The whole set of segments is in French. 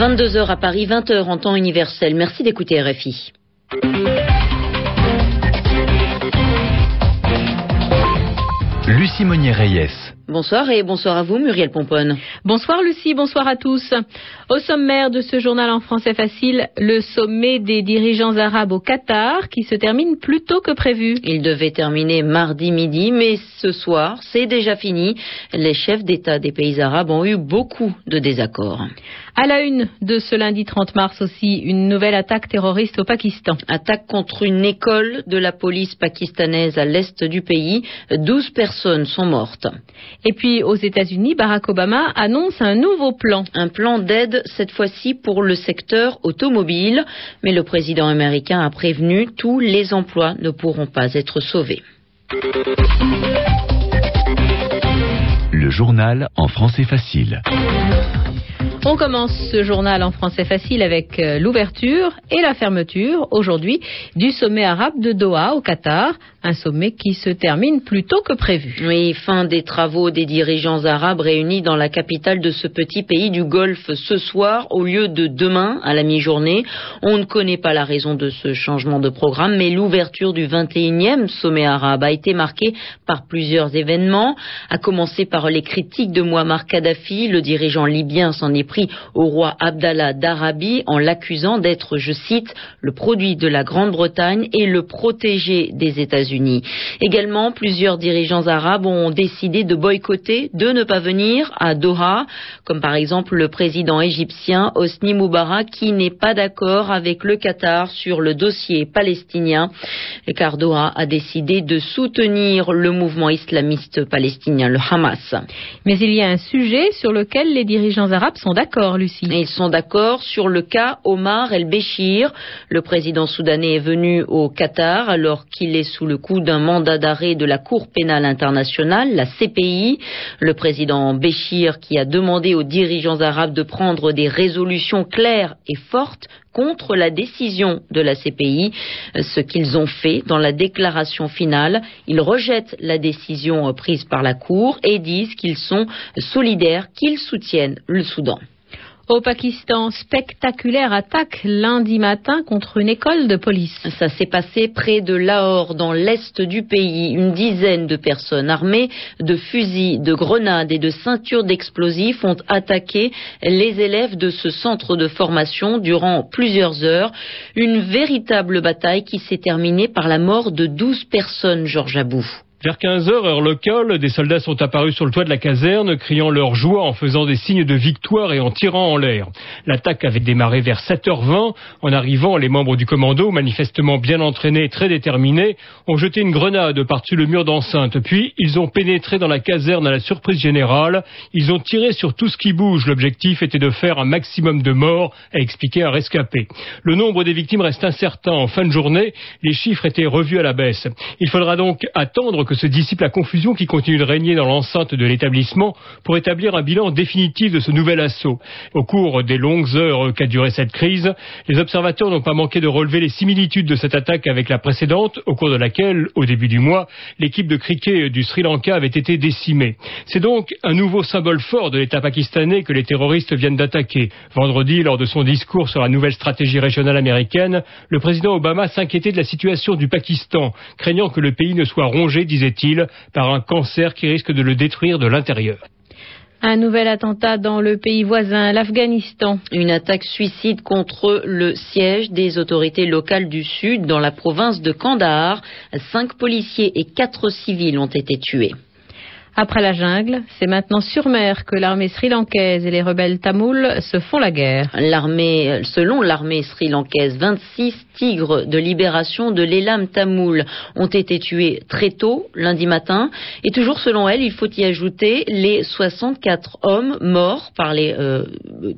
22h à Paris, 20h en temps universel. Merci d'écouter RFI. Lucie Monnier-Reyes. Bonsoir et bonsoir à vous, Muriel Pomponne. Bonsoir Lucie, bonsoir à tous. Au sommaire de ce journal en français facile, le sommet des dirigeants arabes au Qatar qui se termine plus tôt que prévu. Il devait terminer mardi midi, mais ce soir, c'est déjà fini. Les chefs d'État des pays arabes ont eu beaucoup de désaccords. À la une de ce lundi 30 mars aussi, une nouvelle attaque terroriste au Pakistan. Attaque contre une école de la police pakistanaise à l'est du pays. 12 personnes sont mortes. Et puis aux États-Unis, Barack Obama annonce un nouveau plan. Un plan d'aide cette fois-ci pour le secteur automobile. Mais le président américain a prévenu tous les emplois ne pourront pas être sauvés. Le journal en français facile. On commence ce journal en français facile avec euh, l'ouverture et la fermeture aujourd'hui du sommet arabe de Doha au Qatar, un sommet qui se termine plus tôt que prévu. Oui, fin des travaux des dirigeants arabes réunis dans la capitale de ce petit pays du Golfe ce soir au lieu de demain à la mi-journée. On ne connaît pas la raison de ce changement de programme, mais l'ouverture du 21e sommet arabe a été marquée par plusieurs événements, à commencer par les critiques de Muammar Kadhafi, le dirigeant libyen s'en est pris au roi Abdallah d'Arabie en l'accusant d'être, je cite, le produit de la Grande-Bretagne et le protégé des États-Unis. Également, plusieurs dirigeants arabes ont décidé de boycotter, de ne pas venir à Doha, comme par exemple le président égyptien Hosni Moubarak qui n'est pas d'accord avec le Qatar sur le dossier palestinien, car Doha a décidé de soutenir le mouvement islamiste palestinien, le Hamas. Mais il y a un sujet sur lequel les dirigeants arabes sont d'accord, Lucie. Ils sont d'accord sur le cas Omar el-Béchir. Le président soudanais est venu au Qatar alors qu'il est sous le coup d'un mandat d'arrêt de la Cour pénale internationale, la CPI. Le président Béchir qui a demandé aux dirigeants arabes de prendre des résolutions claires et fortes contre la décision de la CPI, ce qu'ils ont fait dans la déclaration finale. Ils rejettent la décision prise par la Cour et disent qu'ils sont solidaires, qu'ils soutiennent le Soudan. Au Pakistan, spectaculaire attaque lundi matin contre une école de police. Ça s'est passé près de Lahore, dans l'est du pays. Une dizaine de personnes armées de fusils, de grenades et de ceintures d'explosifs ont attaqué les élèves de ce centre de formation durant plusieurs heures. Une véritable bataille qui s'est terminée par la mort de 12 personnes, Georges Abou. Vers 15 heures, heure locale, des soldats sont apparus sur le toit de la caserne, criant leur joie en faisant des signes de victoire et en tirant en l'air. L'attaque avait démarré vers 7h20. En arrivant, les membres du commando, manifestement bien entraînés et très déterminés, ont jeté une grenade par-dessus le mur d'enceinte. Puis, ils ont pénétré dans la caserne à la surprise générale. Ils ont tiré sur tout ce qui bouge. L'objectif était de faire un maximum de morts, a expliqué un rescapé. Le nombre des victimes reste incertain. En fin de journée, les chiffres étaient revus à la baisse. Il faudra donc attendre que se dissipe la confusion qui continue de régner dans l'enceinte de l'établissement pour établir un bilan définitif de ce nouvel assaut. Au cours des longues heures qu'a duré cette crise, les observateurs n'ont pas manqué de relever les similitudes de cette attaque avec la précédente, au cours de laquelle, au début du mois, l'équipe de cricket du Sri Lanka avait été décimée. C'est donc un nouveau symbole fort de l'État pakistanais que les terroristes viennent d'attaquer. Vendredi, lors de son discours sur la nouvelle stratégie régionale américaine, le président Obama s'inquiétait de la situation du Pakistan, craignant que le pays ne soit rongé, disait-il, par un cancer qui risque de le détruire de l'intérieur. Un nouvel attentat dans le pays voisin, l'Afghanistan. Une attaque suicide contre le siège des autorités locales du Sud dans la province de Kandahar. Cinq policiers et quatre civils ont été tués. Après la jungle, c'est maintenant sur mer que l'armée sri-lankaise et les rebelles tamouls se font la guerre. L'armée, selon l'armée sri-lankaise, 26 tigres de libération de l'Elam tamoul ont été tués très tôt, lundi matin. Et toujours selon elle, il faut y ajouter les 64 hommes morts par les, euh,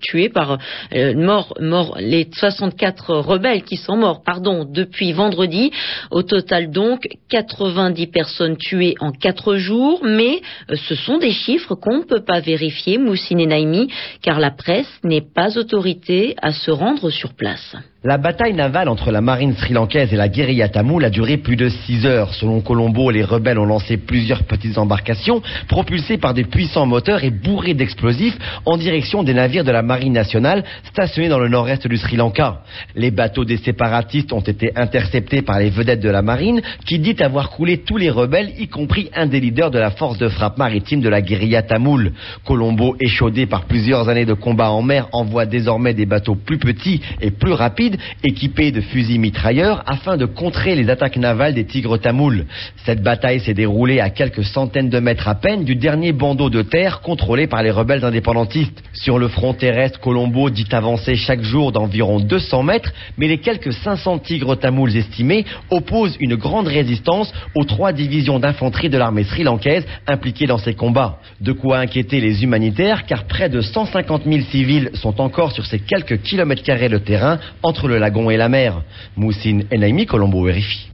tués par, euh, morts, morts, les 64 rebelles qui sont morts, pardon, depuis vendredi. Au total donc, 90 personnes tuées en 4 jours, mais euh, ce sont des chiffres qu'on ne peut pas vérifier, Moussine et Naimi, car la presse n'est pas autorisée à se rendre sur place. La bataille navale entre la marine sri-lankaise et la guérilla tamoule a duré plus de 6 heures. Selon Colombo, les rebelles ont lancé plusieurs petites embarcations propulsées par des puissants moteurs et bourrées d'explosifs en direction des navires de la marine nationale stationnés dans le nord-est du Sri Lanka. Les bateaux des séparatistes ont été interceptés par les vedettes de la marine qui dit avoir coulé tous les rebelles, y compris un des leaders de la force de frappe maritime de la guérilla tamoule. Colombo, échaudé par plusieurs années de combats en mer, envoie désormais des bateaux plus petits et plus rapides équipés de fusils mitrailleurs afin de contrer les attaques navales des tigres tamouls. Cette bataille s'est déroulée à quelques centaines de mètres à peine du dernier bandeau de terre contrôlé par les rebelles indépendantistes. Sur le front terrestre, Colombo dit avancer chaque jour d'environ 200 mètres, mais les quelques 500 tigres tamouls estimés opposent une grande résistance aux trois divisions d'infanterie de l'armée sri-lankaise impliquées dans ces combats. De quoi inquiéter les humanitaires, car près de 150 000 civils sont encore sur ces quelques kilomètres carrés de terrain entre entre le lagon et la mer. Moussine Naimi, Colombo vérifie.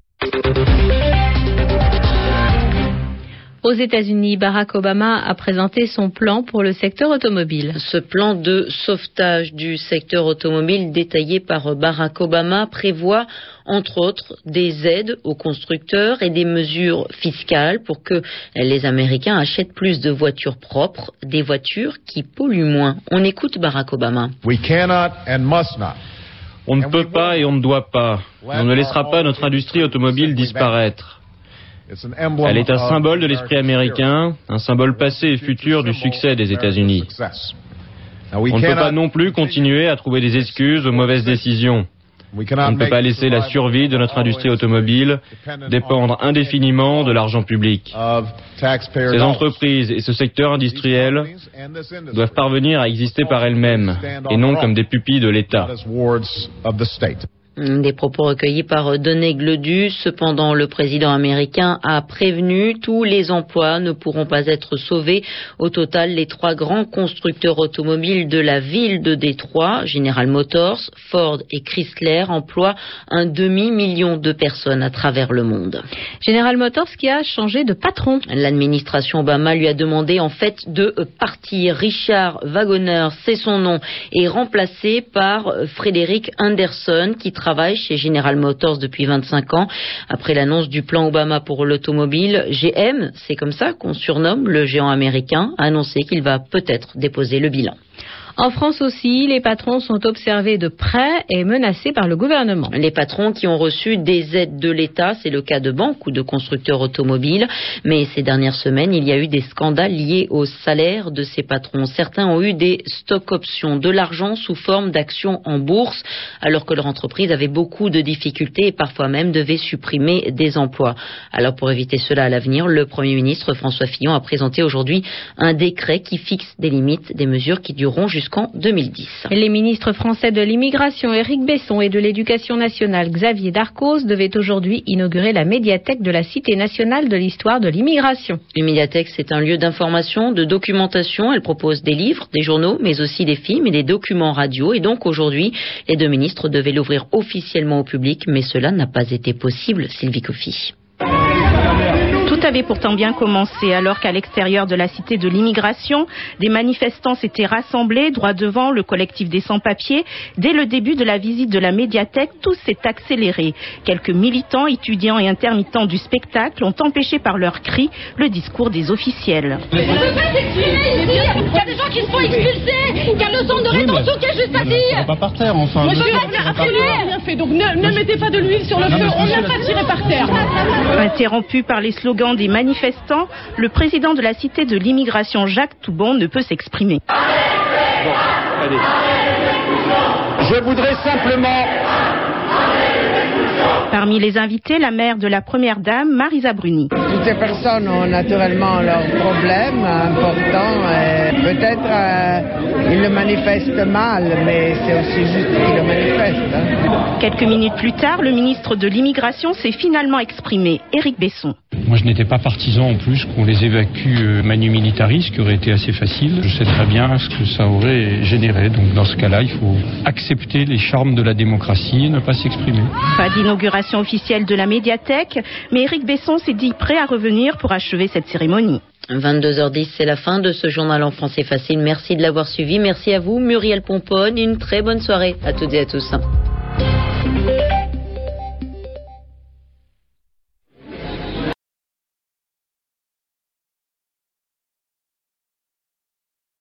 Aux États-Unis, Barack Obama a présenté son plan pour le secteur automobile. Ce plan de sauvetage du secteur automobile détaillé par Barack Obama prévoit entre autres des aides aux constructeurs et des mesures fiscales pour que les Américains achètent plus de voitures propres, des voitures qui polluent moins. On écoute Barack Obama. We cannot and must not on ne peut pas et on ne doit pas. On ne laissera pas notre industrie automobile disparaître. Elle est un symbole de l'esprit américain, un symbole passé et futur du succès des États-Unis. On ne peut pas non plus continuer à trouver des excuses aux mauvaises décisions. On ne peut pas laisser la survie de notre industrie automobile dépendre indéfiniment de l'argent public. Ces entreprises et ce secteur industriel doivent parvenir à exister par elles-mêmes et non comme des pupilles de l'État. Des propos recueillis par Denis Gledu. Cependant, le président américain a prévenu tous les emplois ne pourront pas être sauvés. Au total, les trois grands constructeurs automobiles de la ville de Détroit, General Motors, Ford et Chrysler, emploient un demi-million de personnes à travers le monde. General Motors qui a changé de patron. L'administration Obama lui a demandé en fait de partir. Richard Wagoner, c'est son nom, est remplacé par Frédéric Anderson qui travaille chez General Motors depuis 25 ans. Après l'annonce du plan Obama pour l'automobile, GM, c'est comme ça qu'on surnomme le géant américain, a annoncé qu'il va peut-être déposer le bilan. En France aussi, les patrons sont observés de près et menacés par le gouvernement. Les patrons qui ont reçu des aides de l'État, c'est le cas de banques ou de constructeurs automobiles, mais ces dernières semaines, il y a eu des scandales liés au salaire de ces patrons. Certains ont eu des stock options, de l'argent sous forme d'actions en bourse, alors que leur entreprise avait beaucoup de difficultés et parfois même devait supprimer des emplois. Alors pour éviter cela à l'avenir, le Premier ministre François Fillon a présenté aujourd'hui un décret qui fixe des limites, des mesures qui dureront jusqu'à jusqu'en 2010. Les ministres français de l'immigration Éric Besson et de l'éducation nationale Xavier Darcos devaient aujourd'hui inaugurer la médiathèque de la Cité nationale de l'histoire de l'immigration. Une médiathèque, c'est un lieu d'information, de documentation. Elle propose des livres, des journaux, mais aussi des films et des documents radio. Et donc aujourd'hui, les deux ministres devaient l'ouvrir officiellement au public, mais cela n'a pas été possible, Sylvie Coffy. Tout avait pourtant bien commencé alors qu'à l'extérieur de la cité de l'immigration, des manifestants s'étaient rassemblés droit devant le collectif des sans-papiers. Dès le début de la visite de la médiathèque, tout s'est accéléré. Quelques militants, étudiants et intermittents du spectacle ont empêché par leurs cris le discours des officiels. Qui se font expulser, qu'il y a le centre de rétention qui est juste à pas par terre, enfin. Monsieur, on n'a rien fait, donc ne, mettez pas de l'huile sur le feu, on n'a pas tiré par terre. Interrompu par les slogans des manifestants, le président de la cité de l'immigration Jacques Toubon ne peut s'exprimer. Je voudrais simplement Parmi les invités, la mère de la première dame, Marisa Bruni. Ces personnes ont naturellement leurs problèmes importants. Peut-être euh, ils le manifestent mal, mais c'est aussi juste qu'ils le manifestent. Hein. Quelques minutes plus tard, le ministre de l'Immigration s'est finalement exprimé, Éric Besson. Moi, je n'étais pas partisan en plus qu'on les évacue euh, manu militaris, ce qui aurait été assez facile. Je sais très bien ce que ça aurait généré. Donc, dans ce cas-là, il faut accepter les charmes de la démocratie et ne pas s'exprimer. Pas d'inauguration officielle de la médiathèque, mais Éric Besson s'est dit prêt à revenir pour achever cette cérémonie. 22h10, c'est la fin de ce journal en français facile. Merci de l'avoir suivi. Merci à vous, Muriel Pomponne. Une très bonne soirée à toutes et à tous.